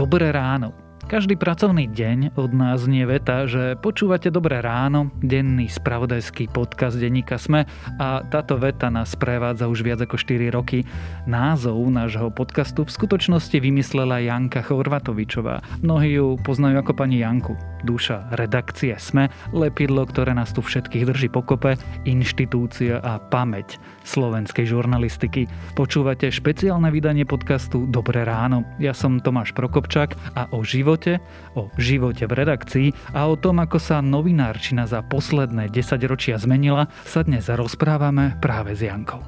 Dobré ráno. Každý pracovný deň od nás nie veta, že počúvate Dobré ráno, denný spravodajský podcast denníka Sme a táto veta nás prevádza už viac ako 4 roky. Názov nášho podcastu v skutočnosti vymyslela Janka Chorvatovičová. Mnohí ju poznajú ako pani Janku. Duša redakcie Sme, lepidlo, ktoré nás tu všetkých drží pokope, inštitúcia a pamäť slovenskej žurnalistiky. Počúvate špeciálne vydanie podcastu Dobré ráno. Ja som Tomáš Prokopčák a o živote živote, o živote v redakcii a o tom, ako sa novinárčina za posledné 10 ročia zmenila, sa dnes rozprávame práve s Jankou.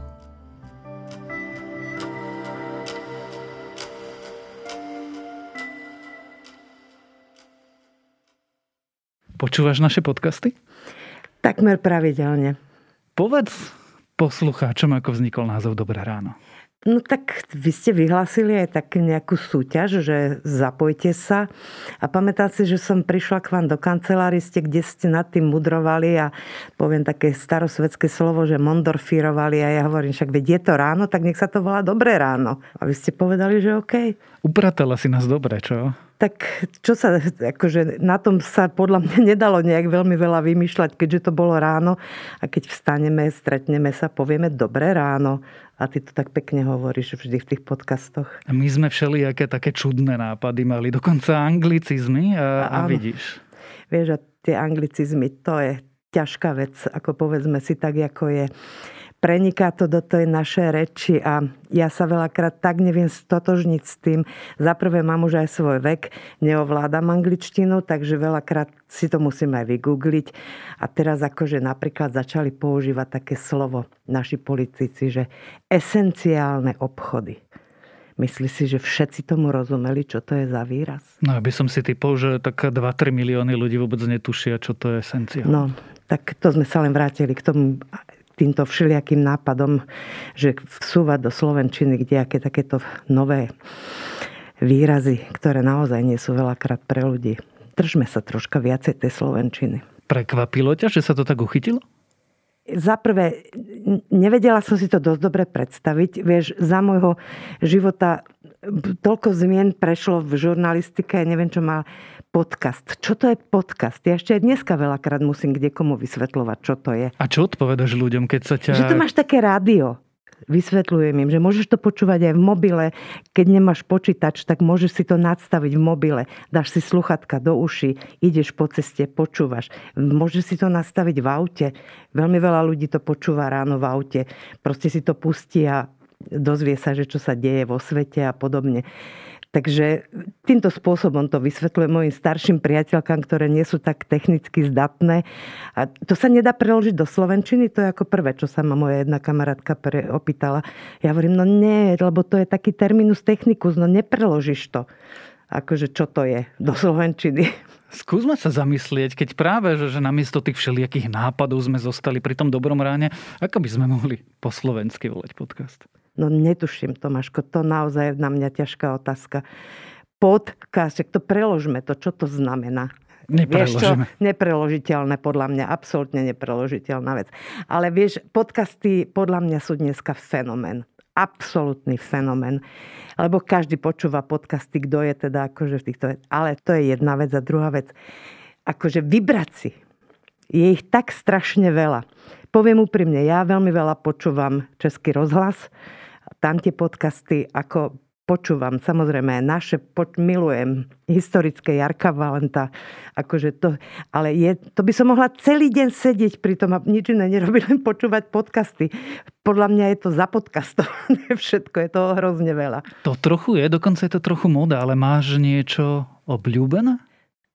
Počúvaš naše podcasty? Takmer pravidelne. Povedz poslucháčom, ako vznikol názov Dobré ráno. No tak vy ste vyhlásili aj tak nejakú súťaž, že zapojte sa. A pamätám si, že som prišla k vám do kancelárie, kde ste nad tým mudrovali a poviem také starosvedské slovo, že mondorfírovali a ja hovorím, však veď je to ráno, tak nech sa to volá dobré ráno. A vy ste povedali, že OK. Upratela si nás dobre, čo? Tak čo sa, akože na tom sa podľa mňa nedalo nejak veľmi veľa vymýšľať, keďže to bolo ráno a keď vstaneme, stretneme sa, povieme dobré ráno. A ty to tak pekne hovoríš vždy v tých podcastoch. A my sme všelijaké také čudné nápady mali, dokonca anglicizmy a, a vidíš. Vieš, a tie anglicizmy, to je ťažká vec, ako povedzme si tak, ako je preniká to do tej našej reči a ja sa veľakrát tak neviem stotožniť s tým. Za prvé mám už aj svoj vek, neovládam angličtinu, takže veľakrát si to musím aj vygoogliť. A teraz akože napríklad začali používať také slovo naši politici, že esenciálne obchody. Myslí si, že všetci tomu rozumeli, čo to je za výraz? No, aby som si typol, že tak 2-3 milióny ľudí vôbec netušia, čo to je esenciálne. No, tak to sme sa len vrátili k tomu týmto všelijakým nápadom, že vsúvať do Slovenčiny kde aké takéto nové výrazy, ktoré naozaj nie sú veľakrát pre ľudí. Držme sa troška viacej tej Slovenčiny. Prekvapilo ťa, že sa to tak uchytilo? Za prvé, nevedela som si to dosť dobre predstaviť. Vieš, za môjho života toľko zmien prešlo v žurnalistike, neviem, čo má podcast. Čo to je podcast? Ja ešte aj dneska veľakrát musím kde komu vysvetľovať, čo to je. A čo odpovedaš ľuďom, keď sa ťa... Že to máš také rádio. Vysvetľujem im, že môžeš to počúvať aj v mobile. Keď nemáš počítač, tak môžeš si to nadstaviť v mobile. Dáš si sluchatka do uši, ideš po ceste, počúvaš. Môžeš si to nastaviť v aute. Veľmi veľa ľudí to počúva ráno v aute. Proste si to pustí a dozvie sa, že čo sa deje vo svete a podobne. Takže týmto spôsobom to vysvetľujem mojim starším priateľkám, ktoré nie sú tak technicky zdatné. A to sa nedá preložiť do Slovenčiny, to je ako prvé, čo sa ma moja jedna kamarátka opýtala. Ja hovorím, no nie, lebo to je taký terminus technicus, no nepreložíš to. Akože čo to je do Slovenčiny. Skúsme sa zamyslieť, keď práve, že, že namiesto tých všelijakých nápadov sme zostali pri tom dobrom ráne, ako by sme mohli po slovensky volať podcast? No netuším, Tomáško, to naozaj je na mňa ťažká otázka. Podcast, to preložme to, čo to znamená. Vieš čo? Nepreložiteľné podľa mňa, absolútne nepreložiteľná vec. Ale vieš, podcasty podľa mňa sú dneska fenomén. Absolutný fenomén. Lebo každý počúva podcasty, kto je teda akože v týchto... Ale to je jedna vec a druhá vec. Akože vybrať si. Je ich tak strašne veľa. Poviem úprimne, ja veľmi veľa počúvam Český rozhlas tam tie podcasty, ako počúvam, samozrejme naše, poč, milujem historické Jarka Valenta, akože to, ale je, to by som mohla celý deň sedieť pri tom a nič iné nerobiť, len počúvať podcasty. Podľa mňa je to za podcastov, všetko, je to hrozne veľa. To trochu je, dokonca je to trochu moda, ale máš niečo obľúbené?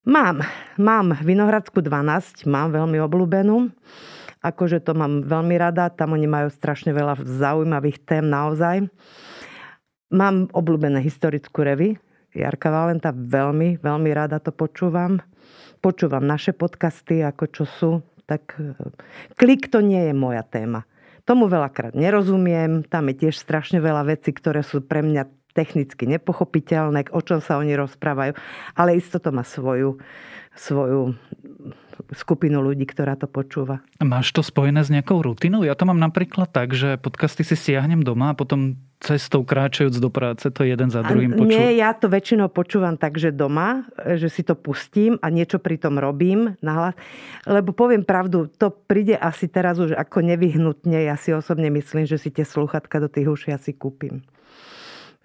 Mám, mám Vinohradsku 12, mám veľmi obľúbenú. Akože to mám veľmi rada, tam oni majú strašne veľa zaujímavých tém naozaj. Mám obľúbené historickú revy, Jarka Valenta, veľmi, veľmi rada to počúvam. Počúvam naše podcasty, ako čo sú. Tak e, klik to nie je moja téma. Tomu veľakrát nerozumiem, tam je tiež strašne veľa vecí, ktoré sú pre mňa technicky nepochopiteľné, o čom sa oni rozprávajú, ale isto to má svoju, svoju skupinu ľudí, ktorá to počúva. Máš to spojené s nejakou rutinou? Ja to mám napríklad tak, že podcasty si stiahnem doma a potom cestou kráčajúc do práce, to jeden za druhým počul? Nie, ja to väčšinou počúvam tak, že doma, že si to pustím a niečo pri tom robím nahlas. Lebo poviem pravdu, to príde asi teraz už ako nevyhnutne. Ja si osobne myslím, že si tie sluchatka do tých uší asi kúpim.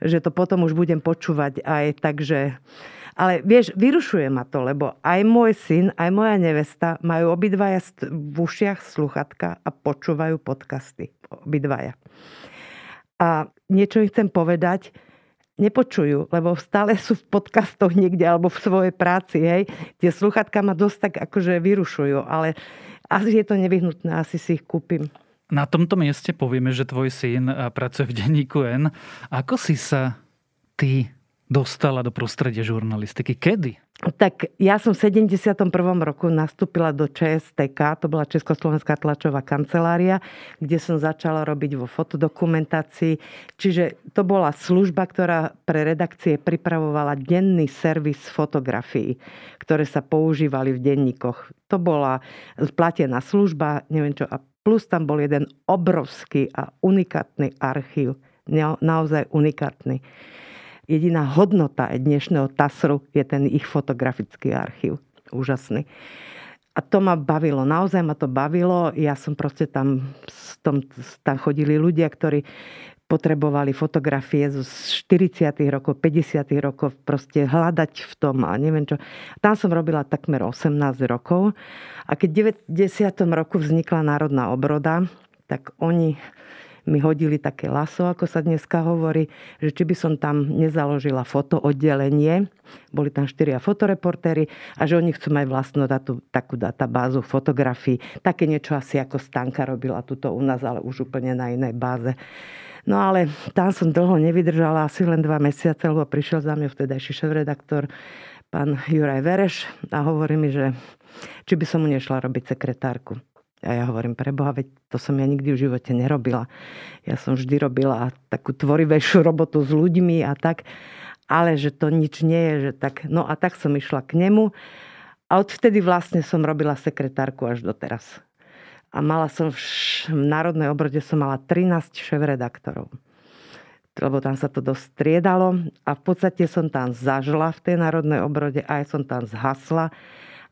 Že to potom už budem počúvať aj tak, že ale vieš, vyrušuje ma to, lebo aj môj syn, aj moja nevesta majú obidvaja v ušiach sluchatka a počúvajú podcasty. Obidvaja. A niečo im chcem povedať, nepočujú, lebo stále sú v podcastoch niekde alebo v svojej práci. Hej. Tie sluchatka ma dosť tak akože vyrušujú, ale asi je to nevyhnutné, asi si ich kúpim. Na tomto mieste povieme, že tvoj syn pracuje v denníku N. Ako si sa ty dostala do prostredia žurnalistiky? Kedy? Tak ja som v 71. roku nastúpila do ČSTK, to bola Československá tlačová kancelária, kde som začala robiť vo fotodokumentácii. Čiže to bola služba, ktorá pre redakcie pripravovala denný servis fotografií, ktoré sa používali v denníkoch. To bola platená služba, neviem čo, a plus tam bol jeden obrovský a unikátny archív. Naozaj unikátny jediná hodnota dnešného TASRu je ten ich fotografický archív. Úžasný. A to ma bavilo, naozaj ma to bavilo. Ja som proste tam, tam chodili ľudia, ktorí potrebovali fotografie zo 40. rokov, 50. rokov, proste hľadať v tom a neviem čo. Tam som robila takmer 18 rokov a keď v 90. roku vznikla Národná obroda, tak oni mi hodili také laso, ako sa dneska hovorí, že či by som tam nezaložila foto oddelenie. Boli tam štyria fotoreportéry a že oni chcú mať vlastnú datu, takú databázu fotografií. Také niečo asi ako Stanka robila tuto u nás, ale už úplne na inej báze. No ale tam som dlho nevydržala, asi len dva mesiace, lebo prišiel za mňa vtedajší šéf-redaktor pán Juraj Vereš a hovorí mi, že či by som mu nešla robiť sekretárku. A ja hovorím, preboha, veď to som ja nikdy v živote nerobila. Ja som vždy robila takú tvorivejšiu robotu s ľuďmi a tak, ale že to nič nie je, že tak. No a tak som išla k nemu a odvtedy vlastne som robila sekretárku až doteraz. A mala som v, v Národnej obrode som mala 13 šéf-redaktorov. Lebo tam sa to dosť striedalo. A v podstate som tam zažila v tej národnej obrode aj som tam zhasla.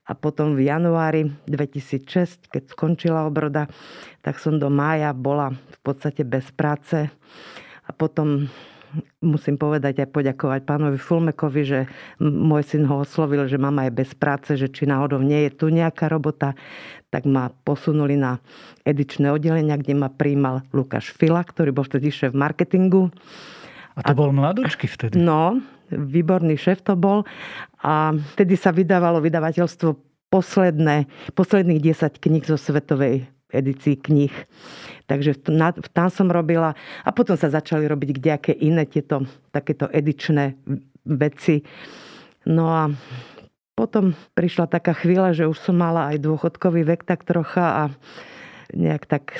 A potom v januári 2006, keď skončila obroda, tak som do mája bola v podstate bez práce. A potom musím povedať aj poďakovať pánovi Fulmekovi, že môj syn ho oslovil, že mama je bez práce, že či náhodou nie je tu nejaká robota, tak ma posunuli na edičné oddelenia, kde ma príjmal Lukáš Fila, ktorý bol vtedy šéf marketingu. A to a, bol mladočky vtedy. No, výborný šéf to bol. A vtedy sa vydávalo vydavateľstvo posledné, posledných 10 kníh zo svetovej edícii kníh. Takže tam som robila a potom sa začali robiť kdejaké iné tieto takéto edičné veci. No a potom prišla taká chvíľa, že už som mala aj dôchodkový vek tak trocha a nejak tak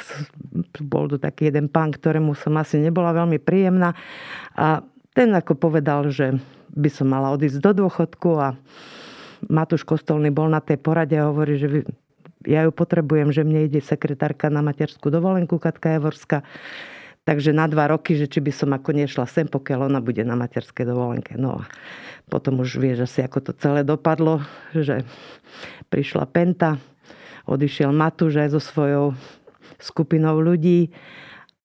bol tu taký jeden pán, ktorému som asi nebola veľmi príjemná a ten ako povedal, že by som mala odísť do dôchodku a Matúš Kostolný bol na tej porade a hovorí, že ja ju potrebujem, že mne ide sekretárka na materskú dovolenku Katka Javorská. Takže na dva roky, že či by som ako nešla sem, pokiaľ ona bude na materskej dovolenke. No a potom už vieš asi, ako to celé dopadlo, že prišla Penta, odišiel Matúš aj so svojou skupinou ľudí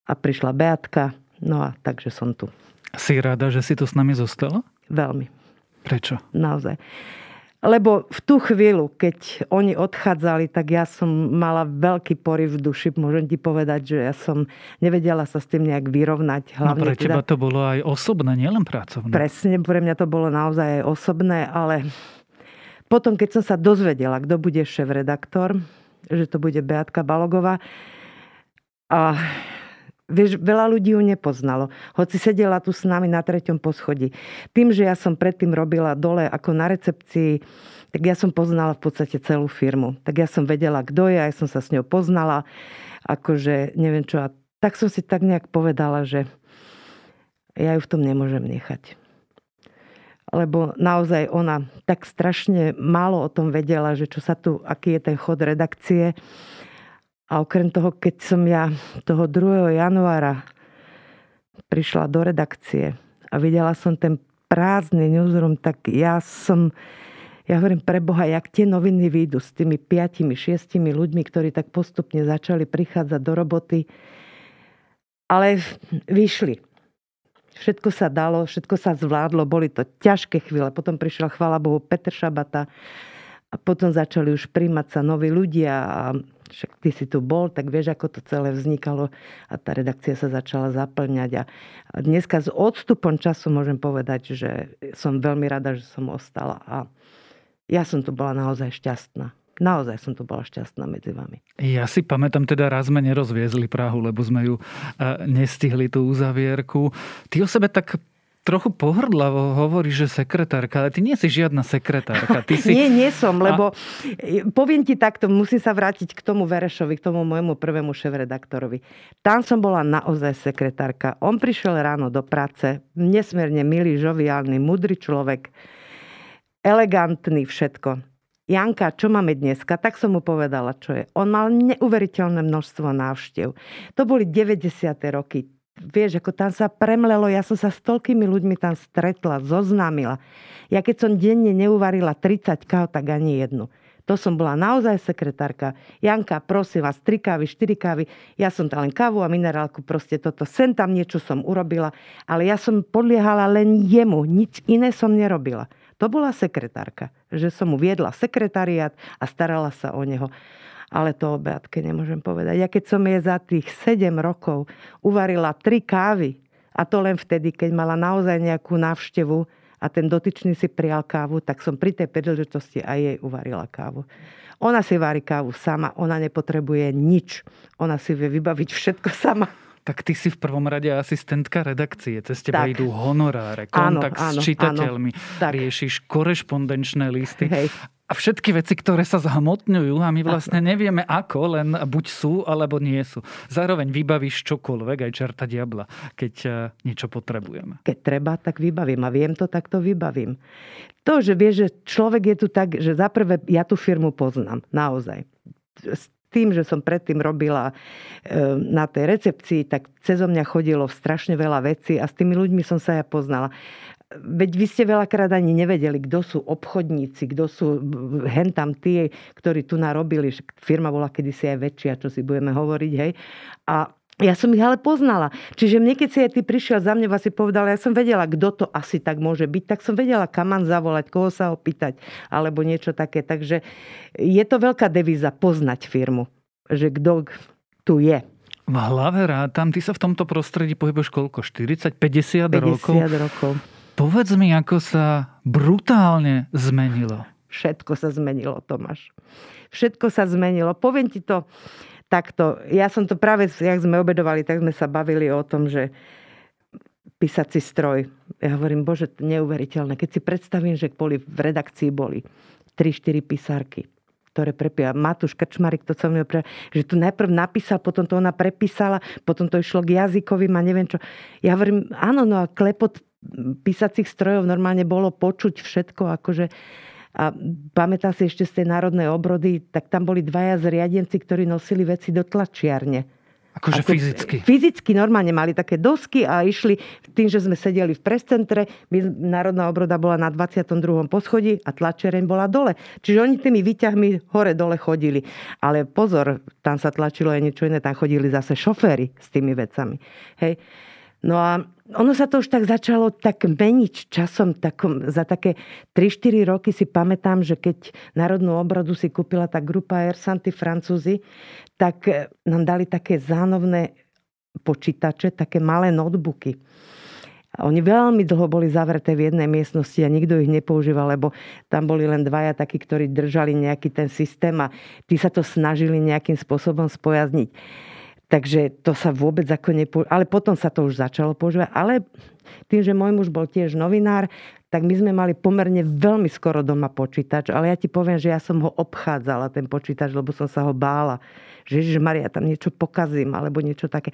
a prišla Beatka. No a takže som tu. Si rada, že si tu s nami zostala? Veľmi. Prečo? Naozaj. Lebo v tú chvíľu, keď oni odchádzali, tak ja som mala veľký poriv v duši. Môžem ti povedať, že ja som nevedela sa s tým nejak vyrovnať. Hlavne no pre teba teda... to bolo aj osobné, nielen pracovné. Presne, pre mňa to bolo naozaj aj osobné, ale potom, keď som sa dozvedela, kto bude šéf-redaktor, že to bude Beatka Balogová, a Vieš, veľa ľudí ju nepoznalo. Hoci sedela tu s nami na treťom poschodí. Tým, že ja som predtým robila dole ako na recepcii, tak ja som poznala v podstate celú firmu. Tak ja som vedela, kto je, aj som sa s ňou poznala. Akože neviem čo. A tak som si tak nejak povedala, že ja ju v tom nemôžem nechať. Lebo naozaj ona tak strašne málo o tom vedela, že čo sa tu, aký je ten chod redakcie a okrem toho, keď som ja toho 2. januára prišla do redakcie a videla som ten prázdny newsroom, tak ja som, ja hovorím pre Boha, jak tie noviny výjdu s tými piatimi, šiestimi ľuďmi, ktorí tak postupne začali prichádzať do roboty. Ale vyšli. Všetko sa dalo, všetko sa zvládlo, boli to ťažké chvíle. Potom prišiel, chvála Bohu, Petr Šabata a potom začali už príjmať sa noví ľudia a však ty si tu bol, tak vieš, ako to celé vznikalo a tá redakcia sa začala zaplňať. A dneska s odstupom času môžem povedať, že som veľmi rada, že som ostala a ja som tu bola naozaj šťastná. Naozaj som tu bola šťastná medzi vami. Ja si pamätám, teda raz sme nerozviezli Prahu, lebo sme ju nestihli tú uzavierku. Ty o sebe tak trochu pohrdlavo hovorí, že sekretárka, ale ty nie si žiadna sekretárka. Ty si... nie, nie som, lebo a... poviem ti takto, musím sa vrátiť k tomu Verešovi, k tomu môjmu prvému šéf-redaktorovi. Tam som bola naozaj sekretárka. On prišiel ráno do práce, nesmierne milý, žoviálny, mudrý človek, elegantný, všetko. Janka, čo máme dneska? Tak som mu povedala, čo je. On mal neuveriteľné množstvo návštev. To boli 90. roky vieš, ako tam sa premlelo, ja som sa s toľkými ľuďmi tam stretla, zoznámila. Ja keď som denne neuvarila 30 káv, tak ani jednu. To som bola naozaj sekretárka. Janka, prosím vás, 3 kávy, 4 kávy. Ja som tam len kávu a minerálku, proste toto. Sem tam niečo som urobila, ale ja som podliehala len jemu. Nič iné som nerobila. To bola sekretárka. Že som mu viedla sekretariat a starala sa o neho ale to o Beatke nemôžem povedať. Ja keď som jej za tých 7 rokov uvarila 3 kávy, a to len vtedy, keď mala naozaj nejakú návštevu a ten dotyčný si prijal kávu, tak som pri tej príležitosti aj jej uvarila kávu. Ona si varí kávu sama, ona nepotrebuje nič. Ona si vie vybaviť všetko sama. Tak ty si v prvom rade asistentka redakcie. Cez teba tak. idú honoráre, kontakt áno, áno, s čitateľmi, áno, riešiš korešpondenčné listy. Hej a všetky veci, ktoré sa zhmotňujú a my vlastne nevieme ako, len buď sú, alebo nie sú. Zároveň vybavíš čokoľvek, aj čerta diabla, keď e, niečo potrebujeme. Keď treba, tak vybavím a viem to, tak to vybavím. To, že vieš, že človek je tu tak, že zaprvé ja tú firmu poznám, naozaj. S tým, že som predtým robila e, na tej recepcii, tak cez mňa chodilo strašne veľa vecí a s tými ľuďmi som sa ja poznala. Veď vy ste veľakrát ani nevedeli, kto sú obchodníci, kto sú hentam tí, ktorí tu narobili. Firma bola kedysi aj väčšia, čo si budeme hovoriť, hej. A ja som ich ale poznala. Čiže mne, keď si aj ty prišiel za mňa, si povedala, ja som vedela, kto to asi tak môže byť, tak som vedela, kam mám zavolať, koho sa opýtať, alebo niečo také. Takže je to veľká devíza poznať firmu, že kto tu je. V hlave rátam, ty sa v tomto prostredí pohybuješ koľko? 40, 50, 50 rokov? 50 rokov. Povedz mi, ako sa brutálne zmenilo. Všetko sa zmenilo, Tomáš. Všetko sa zmenilo. Poviem ti to takto. Ja som to práve, jak sme obedovali, tak sme sa bavili o tom, že písací stroj. Ja hovorím, bože, neuveriteľné. Keď si predstavím, že boli v redakcii boli 3-4 písarky, ktoré prepíja. Matúš Krčmarik to mňa pre... že tu najprv napísal, potom to ona prepísala, potom to išlo k jazykovým a neviem čo. Ja hovorím, áno, no a klepot písacích strojov normálne bolo počuť všetko, akože a pamätám si ešte z tej národnej obrody, tak tam boli dvaja zriadenci, ktorí nosili veci do tlačiarne. Akože Ako, fyzicky? Fyzicky normálne mali také dosky a išli tým, že sme sedeli v prescentre. My, Národná obroda bola na 22. poschodí a tlačereň bola dole. Čiže oni tými výťahmi hore-dole chodili. Ale pozor, tam sa tlačilo aj niečo iné, tam chodili zase šoféry s tými vecami. Hej. No a ono sa to už tak začalo tak meniť časom. Takom, za také 3-4 roky si pamätám, že keď Národnú obrodu si kúpila tá grupa Ersanty Francúzi, tak eh, nám dali také zánovné počítače, také malé notebooky. Oni veľmi dlho boli zavreté v jednej miestnosti a nikto ich nepoužíval, lebo tam boli len dvaja takí, ktorí držali nejaký ten systém a tí sa to snažili nejakým spôsobom spojazniť. Takže to sa vôbec ako nepoužíva. Ale potom sa to už začalo používať. Ale tým, že môj muž bol tiež novinár, tak my sme mali pomerne veľmi skoro doma počítač. Ale ja ti poviem, že ja som ho obchádzala, ten počítač, lebo som sa ho bála. Že Ježiš Maria, tam niečo pokazím, alebo niečo také.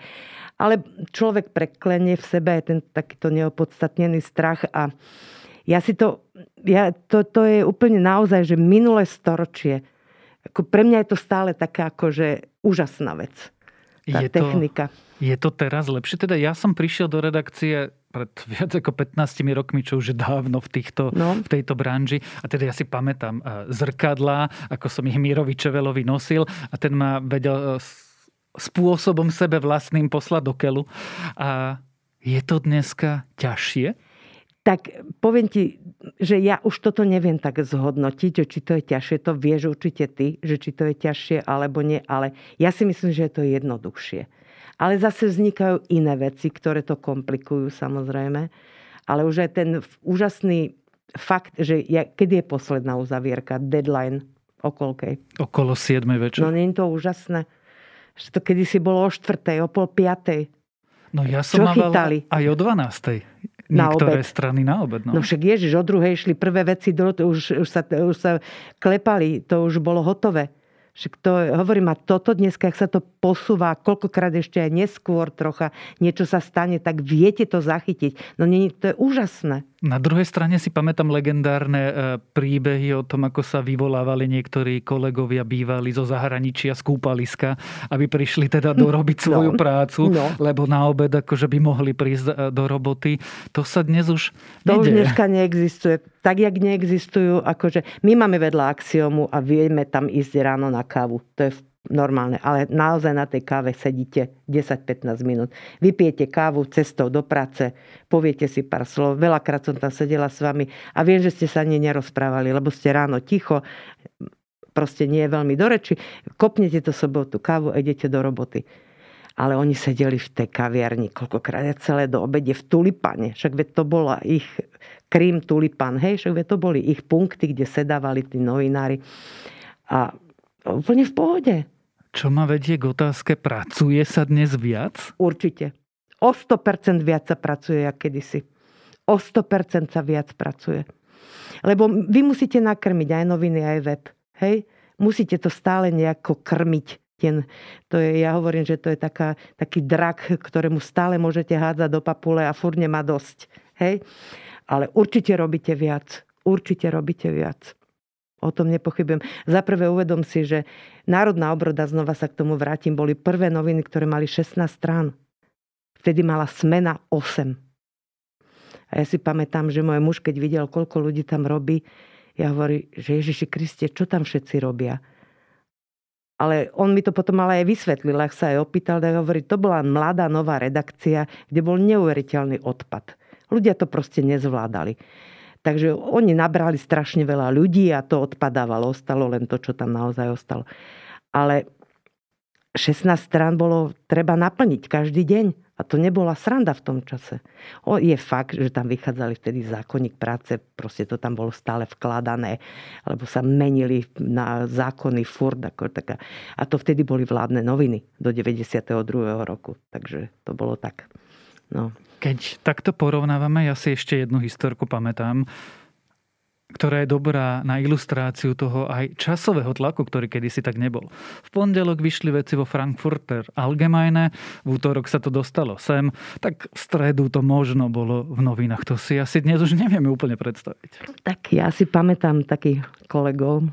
Ale človek preklenie v sebe aj ten takýto neopodstatnený strach a ja si to, ja, to, to je úplne naozaj, že minulé storočie, ako pre mňa je to stále taká akože úžasná vec tá je technika. To, je to teraz lepšie? Teda ja som prišiel do redakcie pred viac ako 15 rokmi, čo už je dávno v, týchto, no. v tejto branži. A teda ja si pamätám e, zrkadlá, ako som ich Mirovi Čevelovi nosil a ten ma vedel e, spôsobom sebe vlastným poslať do kelu. A je to dneska ťažšie? Tak poviem ti, že ja už toto neviem tak zhodnotiť, že či to je ťažšie, to vieš určite ty, že či to je ťažšie alebo nie, ale ja si myslím, že je to jednoduchšie. Ale zase vznikajú iné veci, ktoré to komplikujú samozrejme. Ale už aj ten úžasný fakt, že ja, kedy je posledná uzavierka, deadline, okolkej? Okolo 7 večer. No nie je to úžasné. Že to kedy si bolo o 4, o pol 5. No ja som Čo chytali? aj o 12. Na Niektoré obed. strany na obed. No. no však ježiš, o druhej išli prvé veci, do, už, už, sa, už sa klepali, to už bolo hotové. Však to, hovorím, a toto dnes, ak sa to posúva, koľkokrát ešte aj neskôr trocha niečo sa stane, tak viete to zachytiť. No nie, to je úžasné. Na druhej strane si pamätám legendárne e, príbehy o tom, ako sa vyvolávali niektorí kolegovia bývali zo zahraničia z kúpaliska, aby prišli teda dorobiť no. svoju no, prácu, no. lebo na obed akože by mohli prísť e, do roboty. To sa dnes už To už dneska neexistuje. Tak, jak neexistujú, akože my máme vedľa axiomu a vieme tam ísť ráno na kávu. To je v normálne, ale naozaj na tej káve sedíte 10-15 minút. Vypijete kávu cestou do práce, poviete si pár slov. Veľakrát som tam sedela s vami a viem, že ste sa ani nerozprávali, lebo ste ráno ticho, proste nie je veľmi do reči. Kopnete to sobou tú kávu a idete do roboty. Ale oni sedeli v tej kaviarni koľkokrát celé do obede v tulipane. Však veď to bola ich krím tulipan, hej, však veď to boli ich punkty, kde sedávali tí novinári. A úplne v pohode. Čo ma vedie k otázke, pracuje sa dnes viac? Určite. O 100% viac sa pracuje, ako kedysi. O 100% sa viac pracuje. Lebo vy musíte nakrmiť aj noviny, aj web. Hej? Musíte to stále nejako krmiť. Ten, to je, ja hovorím, že to je taká, taký drak, ktorému stále môžete hádzať do papule a furt nemá dosť. Hej? Ale určite robíte viac. Určite robíte viac. O tom nepochybujem. Za prvé uvedom si, že Národná obroda, znova sa k tomu vrátim, boli prvé noviny, ktoré mali 16 strán. Vtedy mala smena 8. A ja si pamätám, že môj muž, keď videl, koľko ľudí tam robí, ja hovorím, že Ježiši Kriste, čo tam všetci robia? Ale on mi to potom ale aj vysvetlil, ak sa aj opýtal, tak hovorí, to bola mladá nová redakcia, kde bol neuveriteľný odpad. Ľudia to proste nezvládali. Takže oni nabrali strašne veľa ľudí a to odpadávalo. Ostalo len to, čo tam naozaj ostalo. Ale 16 strán bolo treba naplniť každý deň. A to nebola sranda v tom čase. O, je fakt, že tam vychádzali vtedy zákonník práce, proste to tam bolo stále vkladané, alebo sa menili na zákony furt. Ako taká. A to vtedy boli vládne noviny do 92. roku. Takže to bolo tak. No. Keď takto porovnávame, ja si ešte jednu historku pamätám, ktorá je dobrá na ilustráciu toho aj časového tlaku, ktorý kedysi tak nebol. V pondelok vyšli veci vo Frankfurter Allgemeine, v útorok sa to dostalo sem, tak v stredu to možno bolo v novinách. To si asi dnes už nevieme úplne predstaviť. Tak ja si pamätám takých kolegov,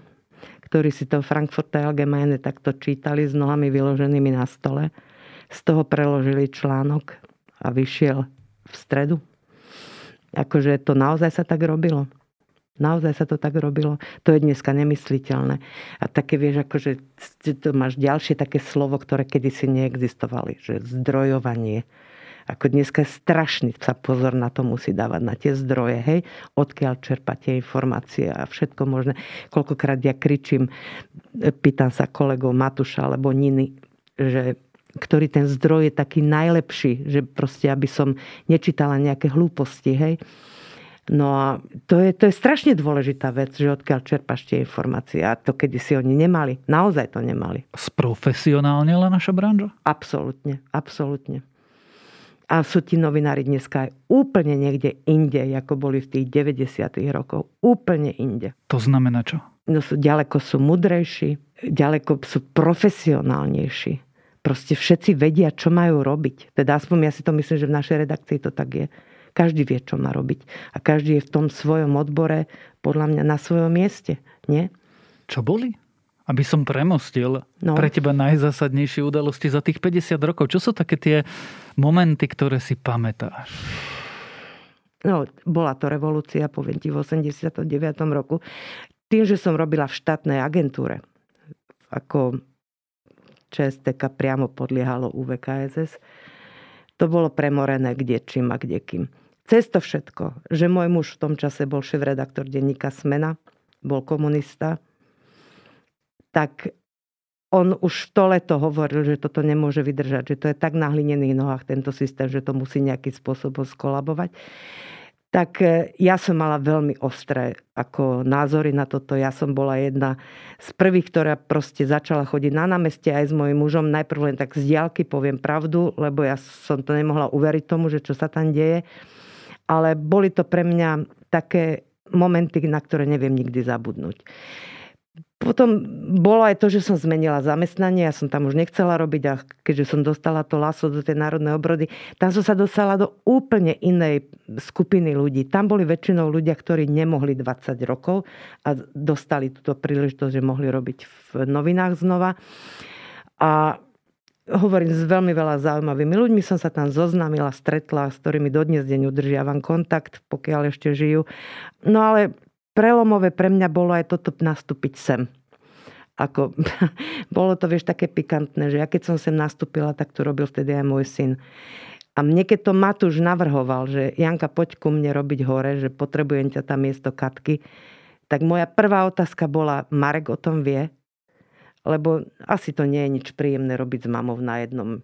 ktorí si to Frankfurter Allgemeine takto čítali s nohami vyloženými na stole. Z toho preložili článok a vyšiel v stredu. Akože to naozaj sa tak robilo. Naozaj sa to tak robilo. To je dneska nemysliteľné. A také, vieš, akože to máš ďalšie také slovo, ktoré kedysi neexistovali. Že zdrojovanie. Ako dneska je strašný sa pozor na to musí dávať, na tie zdroje, hej, odkiaľ čerpať informácie a všetko možné. Koľkokrát ja kričím, pýtam sa kolegov Matuša alebo Niny, že ktorý ten zdroj je taký najlepší, že proste, aby som nečítala nejaké hlúposti, hej. No a to je, to je strašne dôležitá vec, že odkiaľ čerpaš tie informácie. A to kedy si oni nemali. Naozaj to nemali. Sprofesionálnila naša branža? Absolutne, absolútne. A sú ti novinári dneska aj úplne niekde inde, ako boli v tých 90. rokov. Úplne inde. To znamená čo? No sú, ďaleko sú mudrejší, ďaleko sú profesionálnejší proste všetci vedia, čo majú robiť. Teda aspoň ja si to myslím, že v našej redakcii to tak je. Každý vie, čo má robiť. A každý je v tom svojom odbore, podľa mňa, na svojom mieste. Nie? Čo boli? aby som premostil no. pre teba najzásadnejšie udalosti za tých 50 rokov. Čo sú také tie momenty, ktoré si pamätáš? No, bola to revolúcia, poviem ti, v 89. roku. Tým, že som robila v štátnej agentúre, ako ČSTK priamo podliehalo UVKSS, to bolo premorené kde čím a kde kým. Cez to všetko, že môj muž v tom čase bol šéf-redaktor denníka Smena, bol komunista, tak on už to leto hovoril, že toto nemôže vydržať, že to je tak na hlinených nohách tento systém, že to musí nejakým spôsobom skolabovať. Tak e, ja som mala veľmi ostré ako názory na toto. Ja som bola jedna z prvých, ktorá proste začala chodiť na námestie aj s mojim mužom. Najprv len tak z diálky poviem pravdu, lebo ja som to nemohla uveriť tomu, že čo sa tam deje. Ale boli to pre mňa také momenty, na ktoré neviem nikdy zabudnúť. Potom bolo aj to, že som zmenila zamestnanie, ja som tam už nechcela robiť a keďže som dostala to laso do tej národnej obrody, tam som sa dostala do úplne inej skupiny ľudí. Tam boli väčšinou ľudia, ktorí nemohli 20 rokov a dostali túto príležitosť, že mohli robiť v novinách znova. A hovorím s veľmi veľa zaujímavými ľuďmi, som sa tam zoznámila, stretla, s ktorými dodnes deň udržiavam kontakt, pokiaľ ešte žijú. No ale prelomové pre mňa bolo aj toto nastúpiť sem. Ako, bolo to, vieš, také pikantné, že ja keď som sem nastúpila, tak to robil vtedy aj môj syn. A mne keď to Matúš navrhoval, že Janka, poď ku mne robiť hore, že potrebujem ťa tam miesto Katky, tak moja prvá otázka bola, Marek o tom vie? Lebo asi to nie je nič príjemné robiť s mamou na jednom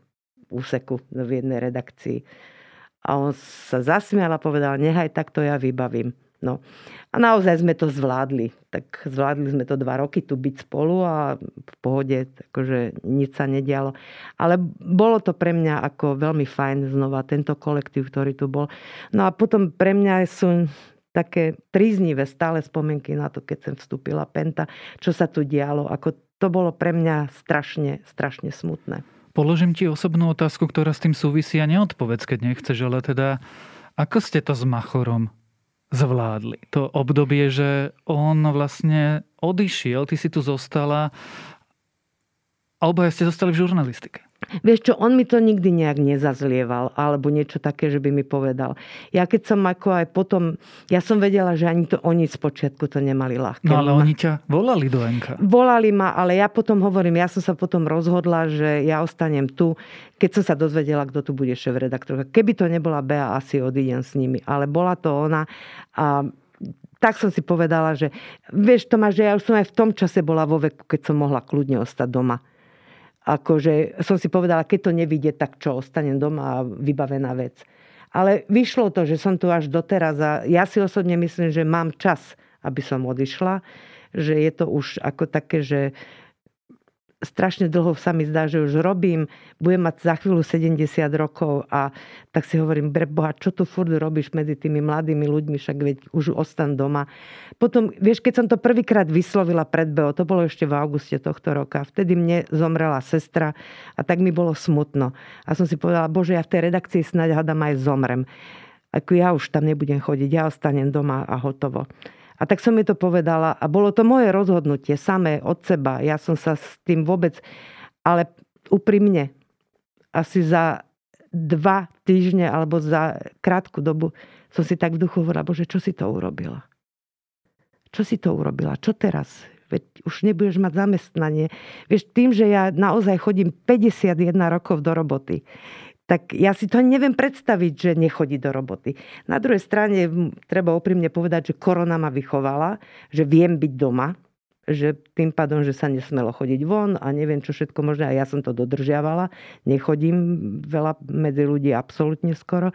úseku v jednej redakcii. A on sa zasmial a povedal, nechaj, tak to ja vybavím. No. A naozaj sme to zvládli. Tak zvládli sme to dva roky tu byť spolu a v pohode, akože nič sa nedialo. Ale bolo to pre mňa ako veľmi fajn znova, tento kolektív, ktorý tu bol. No a potom pre mňa sú také príznivé stále spomienky na to, keď som vstúpila Penta, čo sa tu dialo. Ako to bolo pre mňa strašne, strašne smutné. Položím ti osobnú otázku, ktorá s tým súvisí a neodpovedz, keď nechceš, ale teda ako ste to s Machorom zvládli. To obdobie, že on vlastne odišiel, ty si tu zostala a obaja ste zostali v žurnalistike. Vieš čo, on mi to nikdy nejak nezazlieval, alebo niečo také, že by mi povedal. Ja keď som ako aj potom, ja som vedela, že ani to oni z počiatku to nemali ľahké. No ale oni ťa volali do NK. Volali ma, ale ja potom hovorím, ja som sa potom rozhodla, že ja ostanem tu, keď som sa dozvedela, kto tu bude šéf-redaktorka. Keby to nebola Bea, asi odídem s nimi. Ale bola to ona a tak som si povedala, že vieš Tomáš, že ja už som aj v tom čase bola vo veku, keď som mohla kľudne ostať doma akože som si povedala, keď to nevidie, tak čo, ostanem doma a vybavená vec. Ale vyšlo to, že som tu až doteraz a ja si osobne myslím, že mám čas, aby som odišla, že je to už ako také, že strašne dlho sa mi zdá, že už robím, budem mať za chvíľu 70 rokov a tak si hovorím, boha, čo tu furt robíš medzi tými mladými ľuďmi, však veď už ostan doma. Potom, vieš, keď som to prvýkrát vyslovila pred BO, to bolo ešte v auguste tohto roka, vtedy mne zomrela sestra a tak mi bolo smutno. A som si povedala, bože, ja v tej redakcii snáď hádam aj zomrem. Ako ja už tam nebudem chodiť, ja ostanem doma a hotovo. A tak som mi to povedala a bolo to moje rozhodnutie samé od seba. Ja som sa s tým vôbec, ale úprimne, asi za dva týždne alebo za krátku dobu som si tak v duchu hovorila, bože, čo si to urobila? Čo si to urobila? Čo teraz? Veď už nebudeš mať zamestnanie. Vieš, tým, že ja naozaj chodím 51 rokov do roboty, tak ja si to neviem predstaviť, že nechodí do roboty. Na druhej strane treba úprimne povedať, že korona ma vychovala, že viem byť doma, že tým pádom, že sa nesmelo chodiť von a neviem čo všetko možné. A ja som to dodržiavala. Nechodím veľa medzi ľudí, absolútne skoro.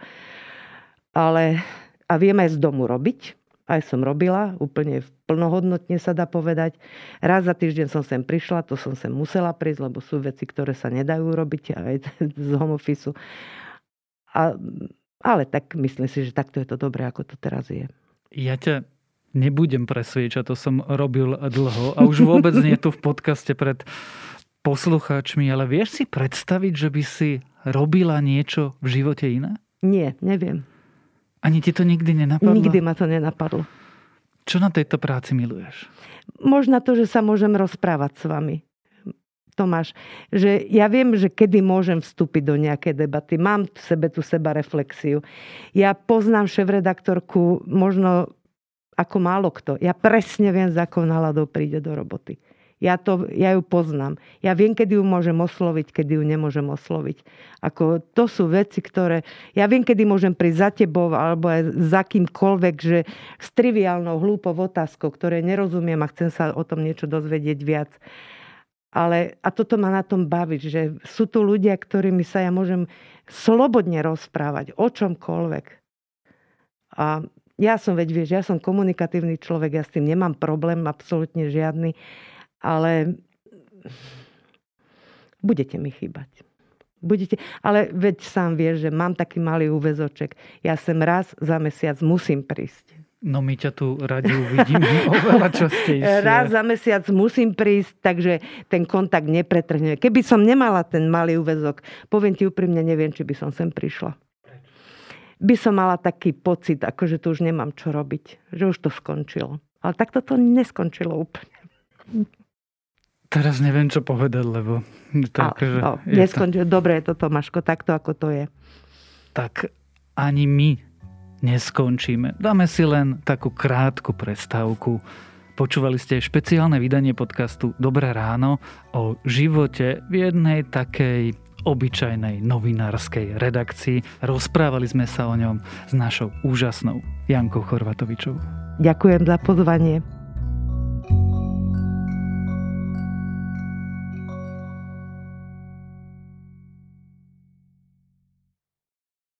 Ale a viem aj z domu robiť aj som robila, úplne plnohodnotne sa dá povedať. Raz za týždeň som sem prišla, to som sem musela prísť, lebo sú veci, ktoré sa nedajú robiť aj z home office. A, ale tak myslím si, že takto je to dobré, ako to teraz je. Ja ťa nebudem presviečať, to som robil dlho a už vôbec nie tu v podcaste pred poslucháčmi, ale vieš si predstaviť, že by si robila niečo v živote iné? Nie, neviem. Ani ti to nikdy nenapadlo? Nikdy ma to nenapadlo. Čo na tejto práci miluješ? Možno to, že sa môžem rozprávať s vami. Tomáš, že ja viem, že kedy môžem vstúpiť do nejakej debaty. Mám v sebe tú seba reflexiu. Ja poznám šéf-redaktorku možno ako málo kto. Ja presne viem, za akou náladou príde do roboty. Ja, to, ja ju poznám. Ja viem, kedy ju môžem osloviť, kedy ju nemôžem osloviť. Ako, to sú veci, ktoré... Ja viem, kedy môžem prísť za tebou alebo aj za kýmkoľvek, že s triviálnou, hlúpou otázkou, ktoré nerozumiem a chcem sa o tom niečo dozvedieť viac. Ale, a toto ma na tom baviť, že sú tu ľudia, ktorými sa ja môžem slobodne rozprávať o čomkoľvek. A ja som, veď vieš, ja som komunikatívny človek, ja s tým nemám problém, absolútne žiadny ale budete mi chýbať. Budete, ale veď sám vieš, že mám taký malý úvezoček. Ja sem raz za mesiac musím prísť. No my ťa tu radi uvidíme oveľa častejšie. Raz za mesiac musím prísť, takže ten kontakt nepretrhne. Keby som nemala ten malý úvezok, poviem ti úprimne, neviem, či by som sem prišla. By som mala taký pocit, ako že tu už nemám čo robiť. Že už to skončilo. Ale takto to neskončilo úplne. Teraz neviem, čo povedať, lebo... To a, akože, no, neskončil. To... Dobre je to, Tomáško, takto, ako to je. Tak ani my neskončíme. Dáme si len takú krátku prestávku. Počúvali ste špeciálne vydanie podcastu Dobré ráno o živote v jednej takej obyčajnej novinárskej redakcii. Rozprávali sme sa o ňom s našou úžasnou Jankou Chorvatovičou. Ďakujem za pozvanie.